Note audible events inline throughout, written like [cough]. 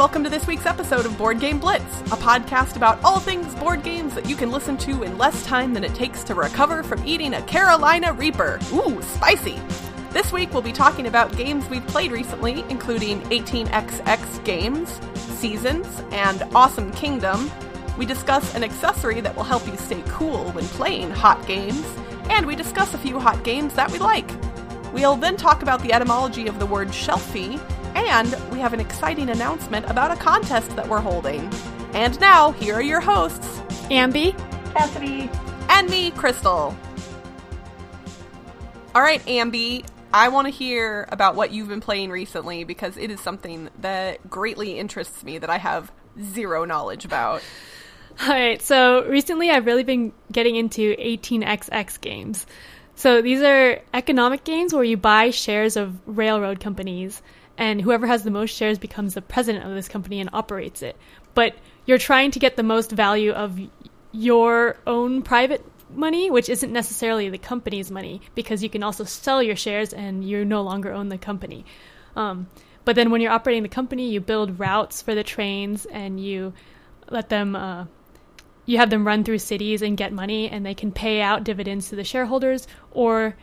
welcome to this week's episode of Board Game Blitz, a podcast about all things board games that you can listen to in less time than it takes to recover from eating a Carolina Reaper. Ooh, spicy! This week we'll be talking about games we've played recently, including 18xx games, Seasons, and Awesome Kingdom. We discuss an accessory that will help you stay cool when playing hot games, and we discuss a few hot games that we like. We'll then talk about the etymology of the word shelfie, and we have an exciting announcement about a contest that we're holding. And now, here are your hosts Ambi, Cassidy, and me, Crystal. All right, Ambi, I want to hear about what you've been playing recently because it is something that greatly interests me that I have zero knowledge about. All right, so recently I've really been getting into 18xx games. So these are economic games where you buy shares of railroad companies, and whoever has the most shares becomes the president of this company and operates it. But you're trying to get the most value of your own private money, which isn't necessarily the company's money, because you can also sell your shares and you no longer own the company. Um, but then when you're operating the company, you build routes for the trains and you let them. Uh, you have them run through cities and get money, and they can pay out dividends to the shareholders, or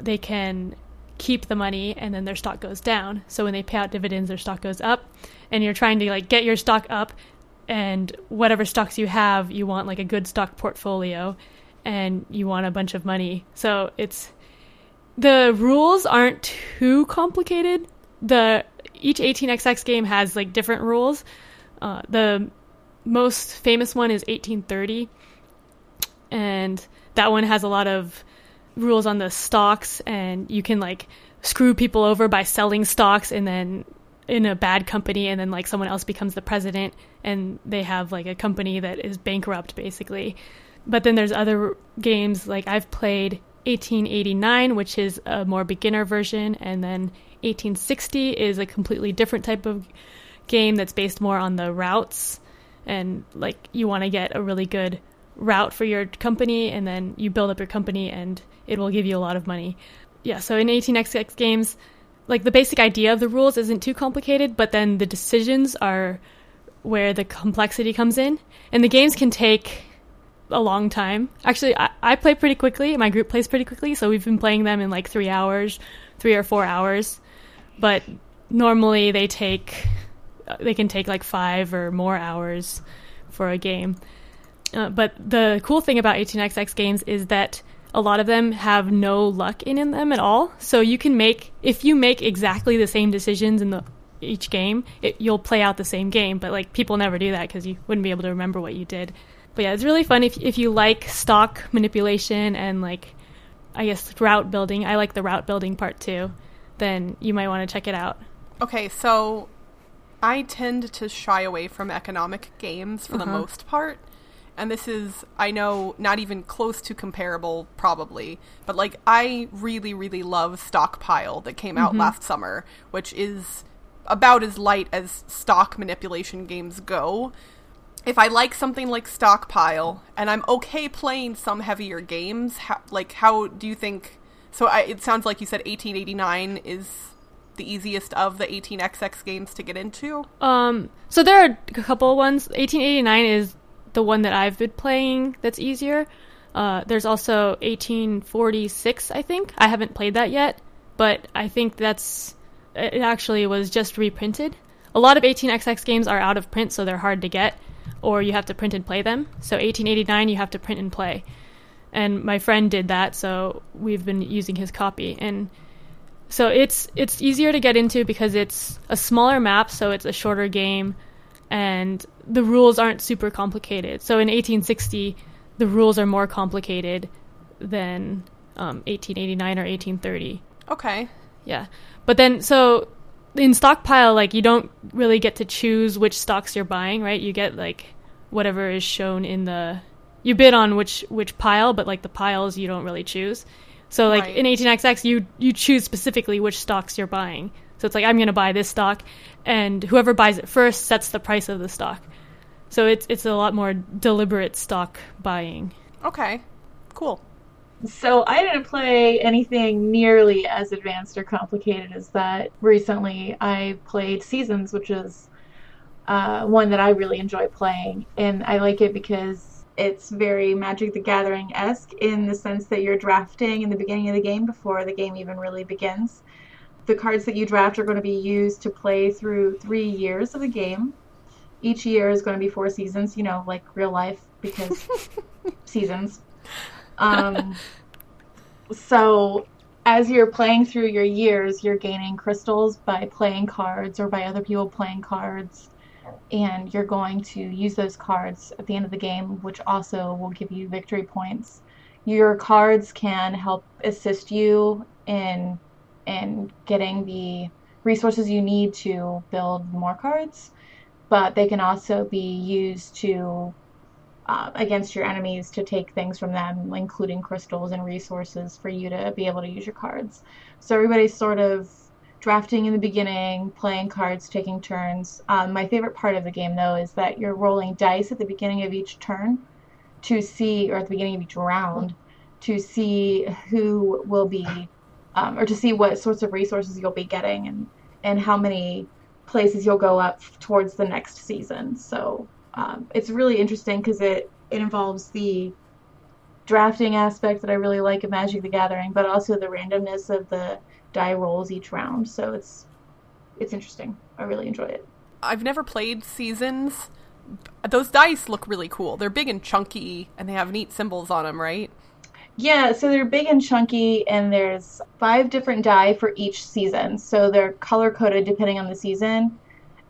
they can keep the money and then their stock goes down. So when they pay out dividends, their stock goes up, and you're trying to like get your stock up, and whatever stocks you have, you want like a good stock portfolio, and you want a bunch of money. So it's the rules aren't too complicated. The each 18xx game has like different rules. Uh, the most famous one is 1830, and that one has a lot of rules on the stocks, and you can like screw people over by selling stocks and then in a bad company and then like someone else becomes the president and they have like a company that is bankrupt basically. But then there's other games like i've played 1889 which is a more beginner version and then 1860 is a completely different type of game that's based more on the routes. And like you want to get a really good route for your company and then you build up your company and it will give you a lot of money. Yeah, so in 18xx games, like the basic idea of the rules isn't too complicated, but then the decisions are where the complexity comes in. And the games can take a long time. Actually, I, I play pretty quickly. My group plays pretty quickly, so we've been playing them in like three hours, three or four hours. But normally they take they can take like five or more hours for a game. Uh, but the cool thing about 18xx games is that a lot of them have no luck in, in them at all. So you can make if you make exactly the same decisions in the each game, it, you'll play out the same game. But like people never do that because you wouldn't be able to remember what you did. But yeah, it's really fun if if you like stock manipulation and like I guess route building. I like the route building part too. Then you might want to check it out. Okay, so I tend to shy away from economic games for uh-huh. the most part. And this is, I know, not even close to comparable, probably. But, like, I really, really love Stockpile that came out mm-hmm. last summer, which is about as light as stock manipulation games go. If I like something like Stockpile, and I'm okay playing some heavier games, how, like, how do you think. So I, it sounds like you said 1889 is the easiest of the 18xx games to get into? Um, so there are a couple ones. 1889 is the one that I've been playing that's easier. Uh, there's also 1846, I think. I haven't played that yet, but I think that's it actually was just reprinted. A lot of 18xx games are out of print, so they're hard to get, or you have to print and play them. So 1889, you have to print and play. And my friend did that, so we've been using his copy. And so it's it's easier to get into because it's a smaller map, so it's a shorter game, and the rules aren't super complicated. So in 1860, the rules are more complicated than um, 1889 or 1830. Okay. Yeah, but then so in stockpile, like you don't really get to choose which stocks you're buying, right? You get like whatever is shown in the you bid on which which pile, but like the piles you don't really choose. So like right. in 18xx, you you choose specifically which stocks you're buying. So it's like I'm going to buy this stock, and whoever buys it first sets the price of the stock. So it's it's a lot more deliberate stock buying. Okay, cool. So I didn't play anything nearly as advanced or complicated as that. Recently, I played Seasons, which is uh, one that I really enjoy playing, and I like it because it's very Magic the Gathering esque in the sense that you're drafting in the beginning of the game before the game even really begins. The cards that you draft are going to be used to play through three years of the game. Each year is going to be four seasons, you know, like real life, because [laughs] seasons. Um, so as you're playing through your years, you're gaining crystals by playing cards or by other people playing cards. And you're going to use those cards at the end of the game, which also will give you victory points. Your cards can help assist you in in getting the resources you need to build more cards, but they can also be used to uh, against your enemies to take things from them, including crystals and resources for you to be able to use your cards. So everybody's sort of drafting in the beginning, playing cards, taking turns. Um, my favorite part of the game, though, is that you're rolling dice at the beginning of each turn to see, or at the beginning of each round, to see who will be, um, or to see what sorts of resources you'll be getting and, and how many places you'll go up towards the next season. So um, it's really interesting because it, it involves the drafting aspect that I really like of Magic the Gathering, but also the randomness of the die rolls each round. So it's it's interesting. I really enjoy it. I've never played Seasons. Those dice look really cool. They're big and chunky, and they have neat symbols on them, right? Yeah, so they're big and chunky, and there's five different die for each season. So they're color coded depending on the season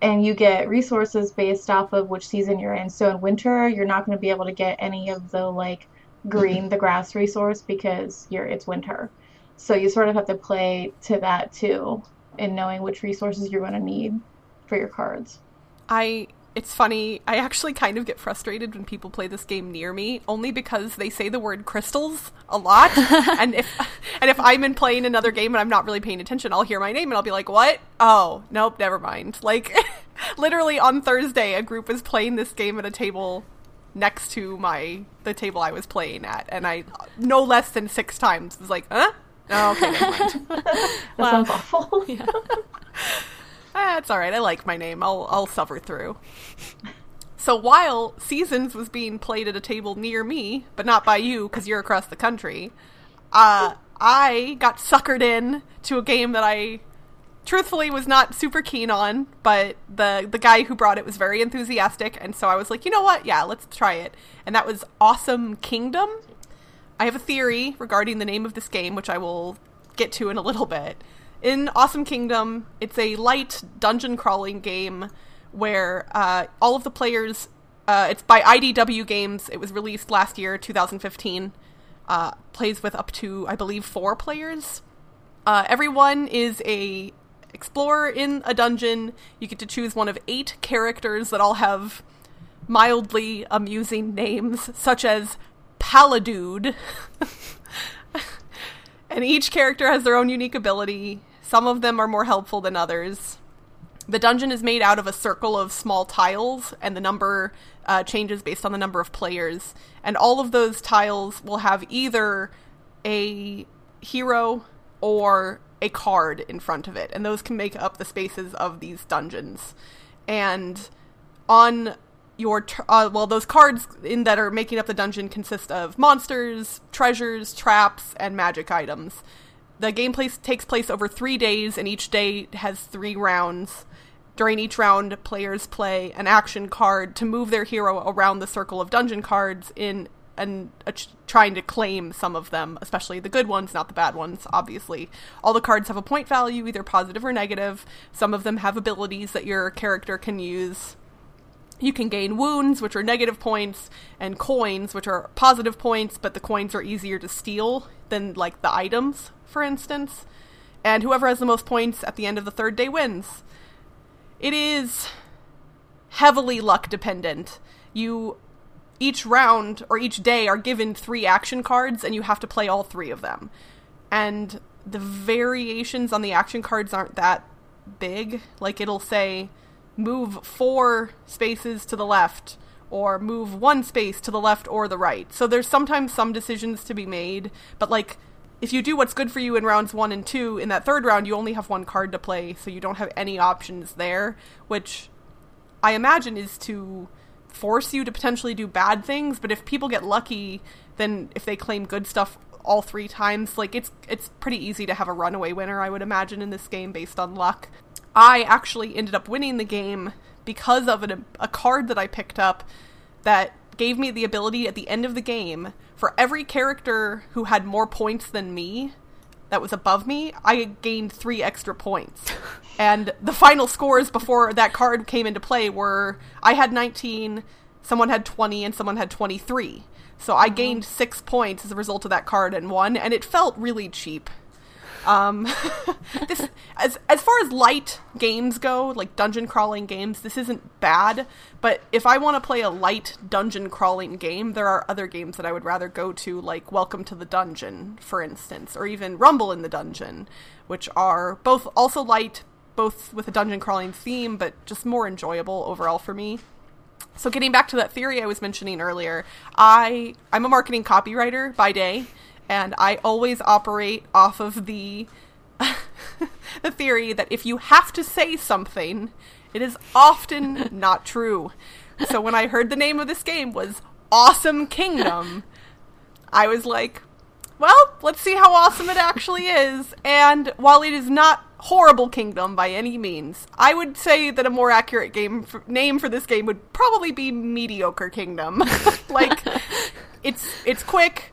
and you get resources based off of which season you're in. So in winter, you're not going to be able to get any of the like green, the grass resource because you're it's winter. So you sort of have to play to that too, in knowing which resources you're going to need for your cards. I it's funny. I actually kind of get frustrated when people play this game near me, only because they say the word crystals a lot. [laughs] and if and if I'm in playing another game and I'm not really paying attention, I'll hear my name and I'll be like, "What? Oh, nope, never mind." [laughs] Like, literally on Thursday, a group was playing this game at a table next to my the table I was playing at, and I no less than six times was like, "Huh? Oh, okay, never mind." [laughs] that wow. sounds awful. Yeah. Ah, all right. I like my name. I'll I'll suffer through. So while Seasons was being played at a table near me, but not by you because you're across the country, uh, I got suckered in to a game that I truthfully was not super keen on, but the the guy who brought it was very enthusiastic, and so I was like, you know what? Yeah, let's try it. And that was Awesome Kingdom. I have a theory regarding the name of this game, which I will get to in a little bit in Awesome Kingdom, it's a light dungeon crawling game where uh, all of the players. Uh, it's by IDW Games. It was released last year, 2015. Uh, plays with up to, I believe, four players. Uh, everyone is a explorer in a dungeon. You get to choose one of eight characters that all have mildly amusing names, such as Paladude. [laughs] and each character has their own unique ability. Some of them are more helpful than others. The dungeon is made out of a circle of small tiles, and the number uh, changes based on the number of players. And all of those tiles will have either a hero or a card in front of it, and those can make up the spaces of these dungeons. And on your uh, well, those cards in that are making up the dungeon consist of monsters, treasures, traps, and magic items. The gameplay takes place over three days, and each day has three rounds. During each round, players play an action card to move their hero around the circle of dungeon cards in and trying to claim some of them, especially the good ones, not the bad ones, obviously. All the cards have a point value, either positive or negative. Some of them have abilities that your character can use. You can gain wounds, which are negative points, and coins, which are positive points, but the coins are easier to steal than, like, the items for instance, and whoever has the most points at the end of the third day wins. It is heavily luck dependent. You each round or each day are given three action cards and you have to play all three of them. And the variations on the action cards aren't that big. Like it'll say move four spaces to the left or move one space to the left or the right. So there's sometimes some decisions to be made, but like if you do what's good for you in rounds one and two, in that third round you only have one card to play, so you don't have any options there, which I imagine is to force you to potentially do bad things, but if people get lucky, then if they claim good stuff all three times, like it's it's pretty easy to have a runaway winner, I would imagine in this game based on luck. I actually ended up winning the game because of an, a card that I picked up that gave me the ability at the end of the game for every character who had more points than me that was above me, I gained three extra points. [laughs] and the final scores before that card came into play were I had 19, someone had 20, and someone had 23. So I mm-hmm. gained six points as a result of that card and won, and it felt really cheap. Um, [laughs] this as as far as light games go, like dungeon crawling games, this isn't bad. But if I want to play a light dungeon crawling game, there are other games that I would rather go to, like Welcome to the Dungeon, for instance, or even Rumble in the Dungeon, which are both also light, both with a dungeon crawling theme, but just more enjoyable overall for me. So getting back to that theory I was mentioning earlier, I I'm a marketing copywriter by day and I always operate off of the [laughs] the theory that if you have to say something, it is often [laughs] not true. So when I heard the name of this game was Awesome Kingdom, I was like, well, let's see how awesome it actually is. And while it is not horrible kingdom by any means, I would say that a more accurate game for, name for this game would probably be mediocre kingdom. [laughs] like it's it's quick,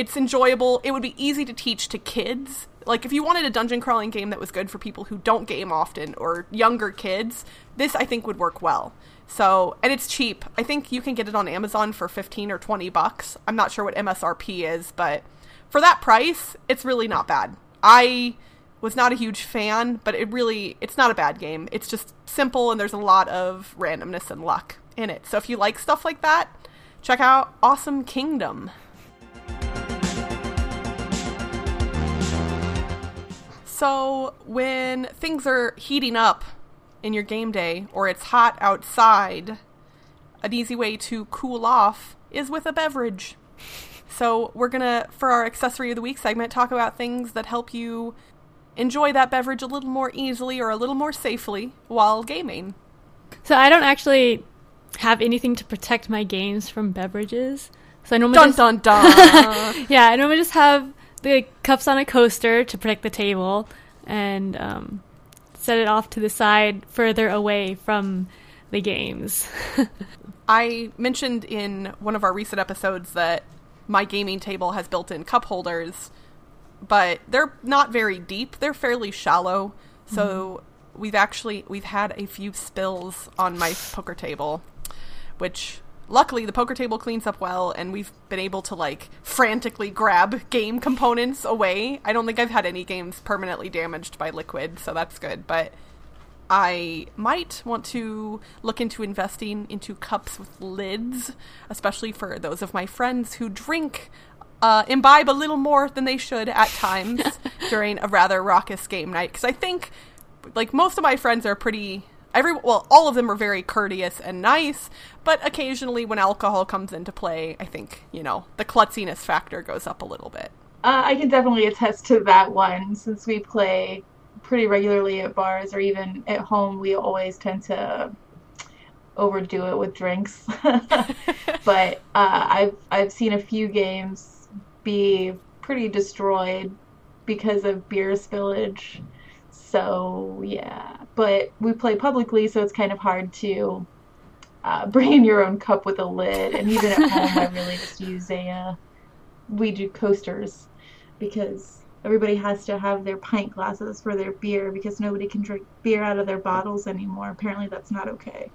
it's enjoyable. It would be easy to teach to kids. Like if you wanted a dungeon crawling game that was good for people who don't game often or younger kids, this I think would work well. So, and it's cheap. I think you can get it on Amazon for 15 or 20 bucks. I'm not sure what MSRP is, but for that price, it's really not bad. I was not a huge fan, but it really it's not a bad game. It's just simple and there's a lot of randomness and luck in it. So if you like stuff like that, check out Awesome Kingdom. So, when things are heating up in your game day or it's hot outside, an easy way to cool off is with a beverage. So, we're going to, for our accessory of the week segment, talk about things that help you enjoy that beverage a little more easily or a little more safely while gaming. So, I don't actually have anything to protect my games from beverages. So, I normally dun just, dun dun. [laughs] yeah, I normally just have the cups on a coaster to protect the table and um, set it off to the side further away from the games. [laughs] I mentioned in one of our recent episodes that my gaming table has built in cup holders, but they're not very deep. They're fairly shallow. So mm-hmm. we've actually we've had a few spills on my poker table, which luckily the poker table cleans up well and we've been able to like frantically grab game components away. I don't think i've had any games permanently damaged by liquid so that's good but i might want to look into investing into cups with lids especially for those of my friends who drink uh, imbibe a little more than they should at [laughs] times during a rather raucous game night because i think like most of my friends are pretty every well all of them are very courteous and nice but occasionally when alcohol comes into play i think you know the klutziness factor goes up a little bit. Uh, i can definitely attest to that one. Since we play pretty regularly at bars or even at home we always tend to overdo it with drinks. [laughs] But uh, i've i've seen a few games be pretty destroyed because of beer spillage so yeah, but we play publicly, so it's kind of hard to uh, [laughs] bring in your own cup with a lid. And even at home, I really just use a. Uh, we do coasters because everybody has to have their pint glasses for their beer because nobody can drink beer out of their bottles anymore. Apparently, that's not okay.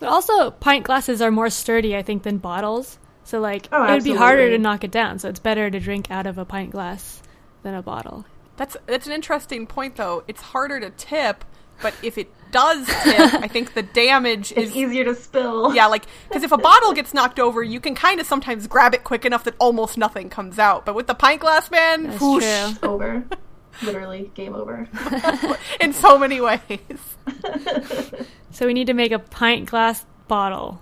But also, pint glasses are more sturdy, I think, than bottles. So, like, oh, it would be harder to knock it down. So, it's better to drink out of a pint glass than a bottle. That's that's an interesting point, though. It's harder to tip, but if it does tip, I think the damage it's is easier to spill. Yeah, like because if a bottle gets knocked over, you can kind of sometimes grab it quick enough that almost nothing comes out. But with the pint glass, man, That's whoosh, true. [laughs] over. Literally, game over. [laughs] in so many ways. so we need to make a pint glass bottle.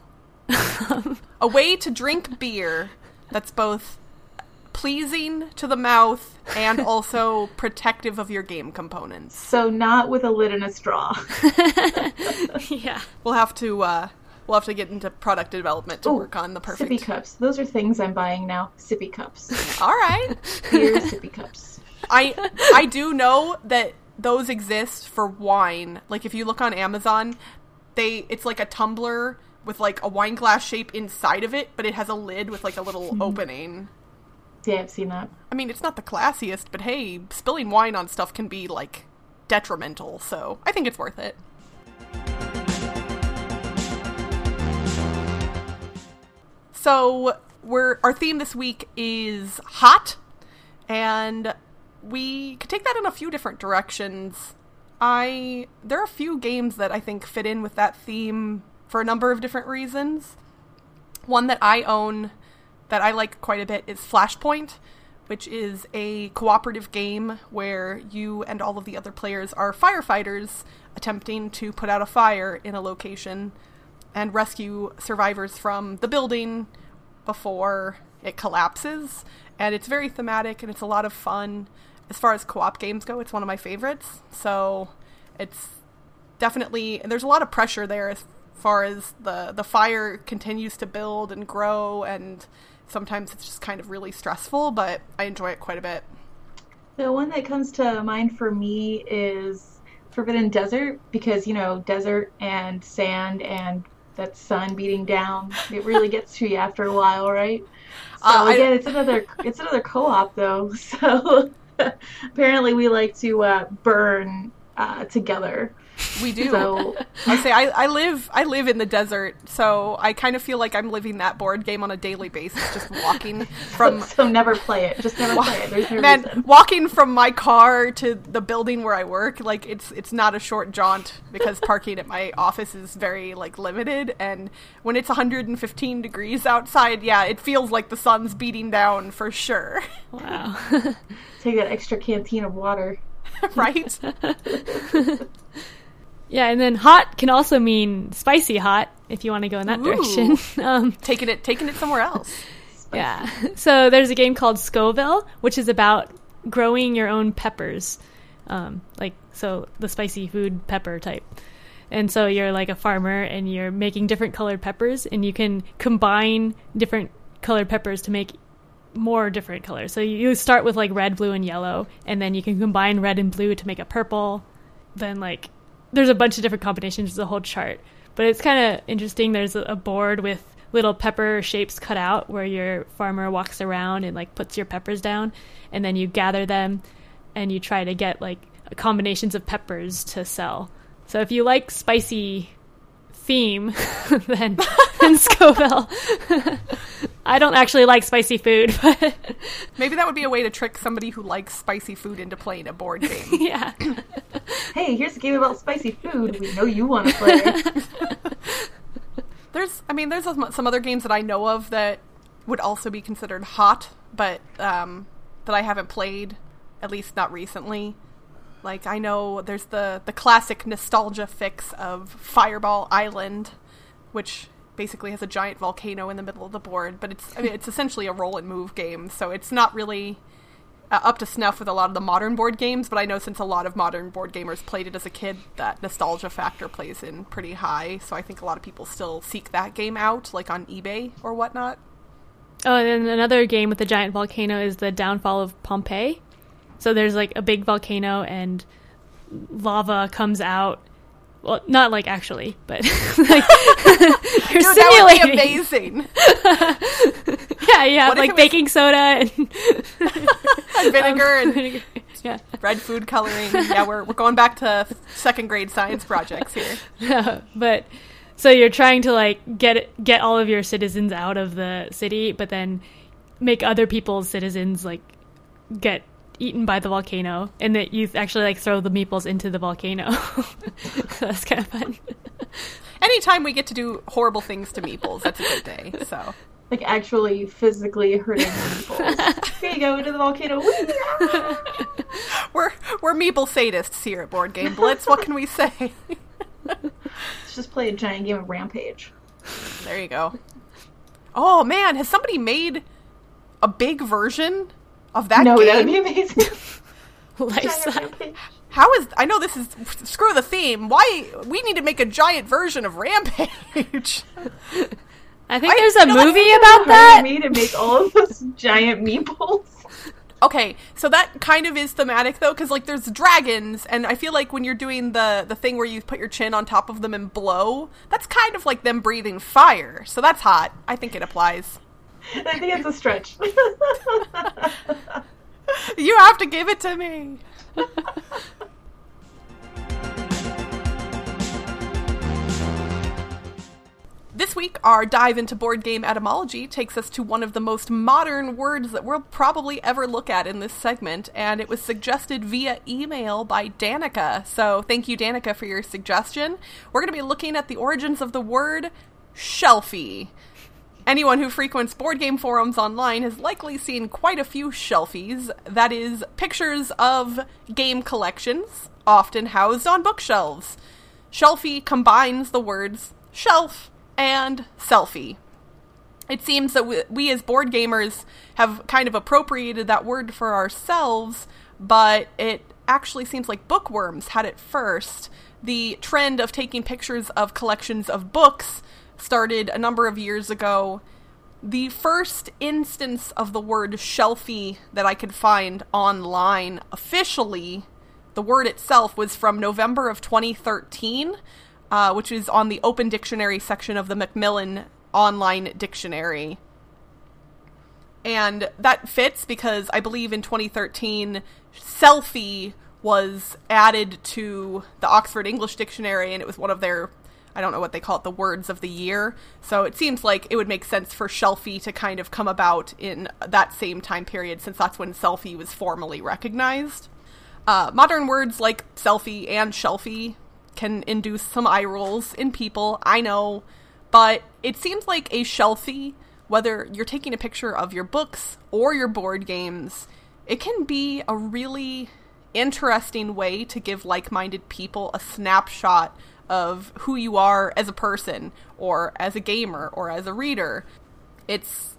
a way to drink beer that's both pleasing to the mouth and [laughs] also protective of your game components. So not with a lid and a straw. [laughs] yeah. We'll have to uh, we'll have to get into product development to Ooh, work on the perfect. Sippy cups. Those are things I'm buying now. Sippy cups. [laughs] All right. Beer sippy cups. I I do know that those exist for wine. Like if you look on Amazon, they it's like a tumbler with like a wine glass shape inside of it, but it has a lid with like a little opening. Yeah, I've seen that. I mean, it's not the classiest, but hey, spilling wine on stuff can be like detrimental, so I think it's worth it. So, we're our theme this week is hot, and we could take that in a few different directions. I there are a few games that I think fit in with that theme for a number of different reasons. One that I own that I like quite a bit is Flashpoint, which is a cooperative game where you and all of the other players are firefighters attempting to put out a fire in a location and rescue survivors from the building before it collapses. And it's very thematic and it's a lot of fun. As far as co op games go, it's one of my favorites. So it's definitely, there's a lot of pressure there as far as the, the fire continues to build and grow. And sometimes it's just kind of really stressful, but I enjoy it quite a bit. The one that comes to mind for me is Forbidden Desert because, you know, desert and sand and that sun beating down, it really gets to you after a while, right? So Uh, I- again, it's another it's another co-op though. [laughs] So [laughs] apparently we like to uh, burn uh, together. We do. So [laughs] I say I, I live I live in the desert, so I kind of feel like I'm living that board game on a daily basis, just walking [laughs] from so never play it. Just never play it. There's no man reason. walking from my car to the building where I work. Like it's it's not a short jaunt because [laughs] parking at my office is very like limited, and when it's 115 degrees outside, yeah, it feels like the sun's beating down for sure, Wow. Take that extra canteen of water. right? Yeah, and then hot can also mean spicy hot if you want to go in that Ooh. direction. [laughs] Um, taking it taking it somewhere else. [laughs] yeah. So there's a game called Scoville, which is about growing your own peppers. Um, like, so the spicy food pepper type. And so you're like a farmer and you're making different colored peppers and you can combine different colored peppers to make more different colors. So you start with like red, blue, and yellow, and then you can combine red and blue to make a purple. Then like there's a bunch of different combinations. There's a whole chart, but it's kind of interesting. There's a, board with little pepper shapes cut out where your farmer walks around and like puts your peppers down, and then you gather them, and you try to get like combinations of peppers to sell. So if you like spicy theme, [laughs] than, then Scoville. [laughs] I don't actually like spicy food, [laughs] but Maybe that would be a way to trick somebody who likes spicy food into playing a board game. yeah. Hey, here's a game about spicy food. We know you want to play. There's, I mean, there's some some other games that I know of that would also be considered hot, but um, that I haven't played, at least not recently. Like I know there's the the classic nostalgia fix of Fireball Island, which basically has a giant volcano in the middle of the board, but it's I mean it's essentially a roll and move game, so it's not really uh, up to snuff with a lot of the modern board games, but I know since a lot of modern board gamers played it as a kid, that nostalgia factor plays in pretty high. So I think a lot of people still seek that game out, like on eBay or whatnot. Oh, and another game with the giant volcano is the Downfall of Pompeii. So there's like a big volcano and lava comes out. Well, not like actually, but [laughs] like [laughs] you're Dude, simulating. amazing. [laughs] Yeah, yeah, What like it was- baking soda and And vinegar um, and vinegar. Yeah. red food coloring. Yeah, we're we're going back to second grade science projects here. Yeah, but so you're trying to like get get all of your citizens out of the city, but then make other people's citizens like get eaten by the volcano, and that you actually like throw the meeples into the volcano. so [laughs] that's kind of fun. Anytime we get to do horrible things to meeples, that's a good day. So like actually physically hurting meeples. [laughs] Here you go into the volcano. We're we're meeple sadists here at Board Game Blitz. What can we say? Let's just play a giant game of Rampage. There you go. Oh man, has somebody made a big version of that no, game? that would be amazing. [laughs] Life Rampage. How is I know this is screw the theme. Why we need to make a giant version of Rampage? I think I there's a movie It's about hard for that. me to make all of those [laughs] giant meeples. okay, so that kind of is thematic though, because like there's dragons, and I feel like when you're doing the the thing where you put your chin on top of them and blow, that's kind of like them breathing fire. So that's hot. I think it applies. [laughs] I think it's a stretch. [laughs] You have to give it to me. [laughs] This week, our dive into board game etymology takes us to one of the most modern words that we'll probably ever look at in this segment, and it was suggested via email by Danica. So, thank you, Danica, for your suggestion. We're going to be looking at the origins of the word shelfie. Anyone who frequents board game forums online has likely seen quite a few shelfies, that is, pictures of game collections, often housed on bookshelves. Shelfie combines the words shelf and selfie. It seems that we, we as board gamers have kind of appropriated that word for ourselves, but it actually seems like bookworms had it first. The trend of taking pictures of collections of books started a number of years ago. The first instance of the word shelfie that I could find online officially, the word itself was from November of 2013, uh, which is on the Open Dictionary section of the Macmillan Online Dictionary. And that fits because I believe in 2013, selfie was added to the Oxford English Dictionary, and it was one of their, I don't know what they call it, the words of the year. So it seems like it would make sense for shelfie to kind of come about in that same time period, since that's when selfie was formally recognized. Uh, modern words like selfie and shelfie can induce some eye rolls in people, I know, but it seems like a shelfie, whether you're taking a picture of your books or your board games, it can be a really interesting way to give like minded people a snapshot of who you are as a person, or as a gamer, or as a reader. It's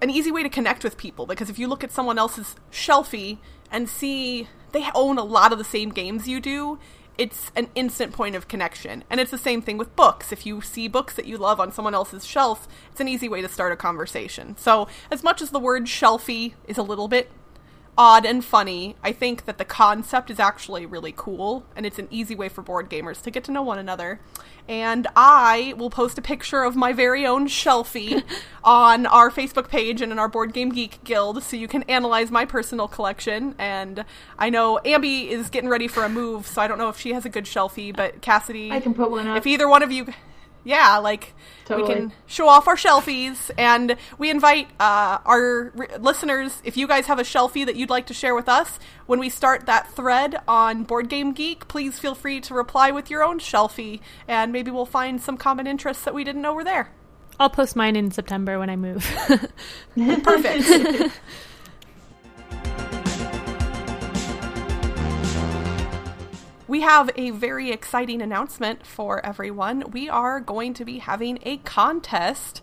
an easy way to connect with people because if you look at someone else's shelfie and see they own a lot of the same games you do, it's an instant point of connection. And it's the same thing with books. If you see books that you love on someone else's shelf, it's an easy way to start a conversation. So, as much as the word shelfie is a little bit odd and funny, I think that the concept is actually really cool and it's an easy way for board gamers to get to know one another. And I will post a picture of my very own shelfie [laughs] on our Facebook page and in our Board Game Geek Guild so you can analyze my personal collection. And I know Ambi is getting ready for a move, so I don't know if she has a good shelfie, but Cassidy, I can put one up. if either one of you yeah like we can show off our shelfies and we invite uh, our r- listeners if you guys have a shelfie that you'd like to share with us when we start that thread on board game geek please feel free to reply with your own shelfie and maybe we'll find some common interests that we didn't know were there. I'll post mine in September when I move. [laughs] perfect [laughs] We have a very exciting announcement for everyone. We are going to be having a contest.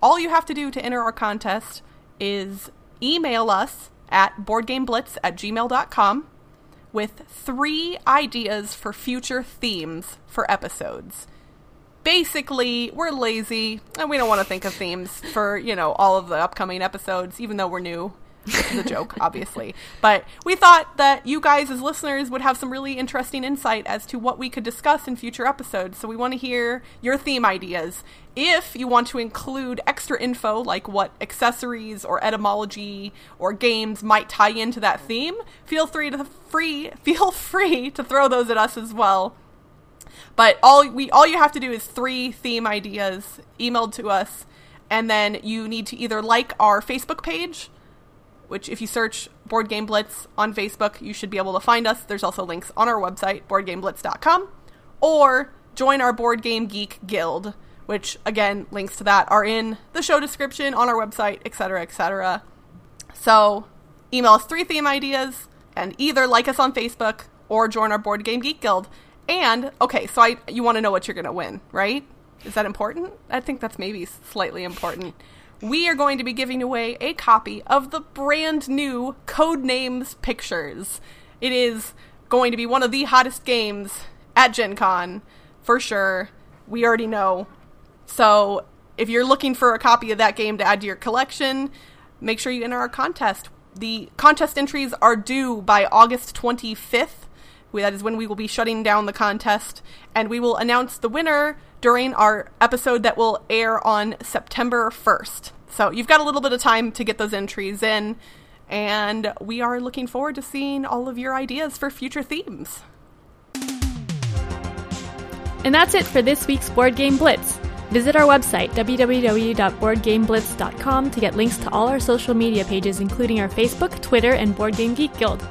All you have to do to enter our contest is email us at boardgameblitz at gmail.com with three ideas for future themes for episodes. Basically, we're lazy and we don't want to think of themes for, you know, all of the upcoming episodes, even though we're new. A joke, obviously. But we thought that you guys, as listeners, would have some really interesting insight as to what we could discuss in future episodes. So we want to hear your theme ideas. If you want to include extra info, like what accessories or etymology or games might tie into that theme, feel free to [laughs] free feel free to throw those at us as well. But all we all you have to do is three theme ideas emailed to us, and then you need to either like our Facebook page, which if you search Board Game Blitz on Facebook, you should be able to find us. There's also links on our website, boardgameblitz.com, or join our Board Game Geek Guild, which again, links to that are in the show description on our website, etc., etc. So, email us three theme ideas and either like us on Facebook or join our Board Game Geek Guild. And okay, so I you want to know what you're going to win, right? Is that important? I think that's maybe slightly important. We are going to be giving away a copy of the brand new Codenames Pictures. It is going to be one of the hottest games at Gen Con, for sure. We already know. So, if you're looking for a copy of that game to add to your collection, make sure you enter our contest. The contest entries are due by August 25th. That is when we will be shutting down the contest, and we will announce the winner during our episode that will air on September 1st. So you've got a little bit of time to get those entries in, and we are looking forward to seeing all of your ideas for future themes. And that's it for this week's Board Game Blitz. Visit our website, www.boardgameblitz.com, to get links to all our social media pages, including our Facebook, Twitter, and Board Game Geek Guild.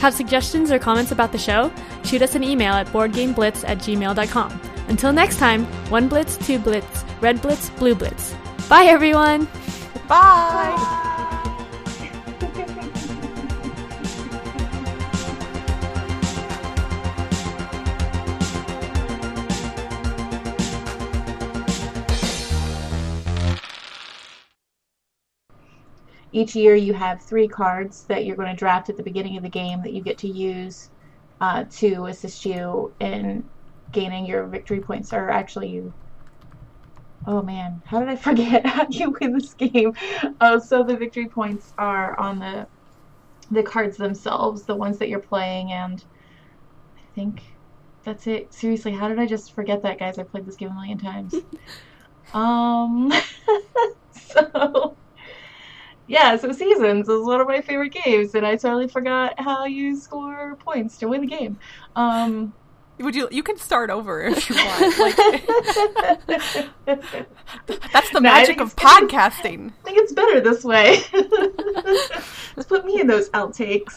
Have suggestions or comments about the show? Shoot us an email at boardgameblitz at gmail.com. Until next time, one blitz, two blitz, red blitz, blue blitz. Bye, everyone! Bye. Each year you have three cards that you're going to draft at the beginning of the game that you get to use uh, to assist you in gaining your victory points or actually you oh man how did i forget? [laughs] How you win this game? Uh, [laughs] so the victory points are on the the cards themselves the ones that you're playing and i think that's it. Seriously how did i just forget that guys? I played this game a million times. [laughs] Um so yeah, so Seasons is one of my favorite games, and I totally forgot how you score points to win the game. Um, Would you? You can start over if you want. [laughs] Like, that's the No, magic of podcasting. I think it's better this way. [laughs] Let's put me in those outtakes.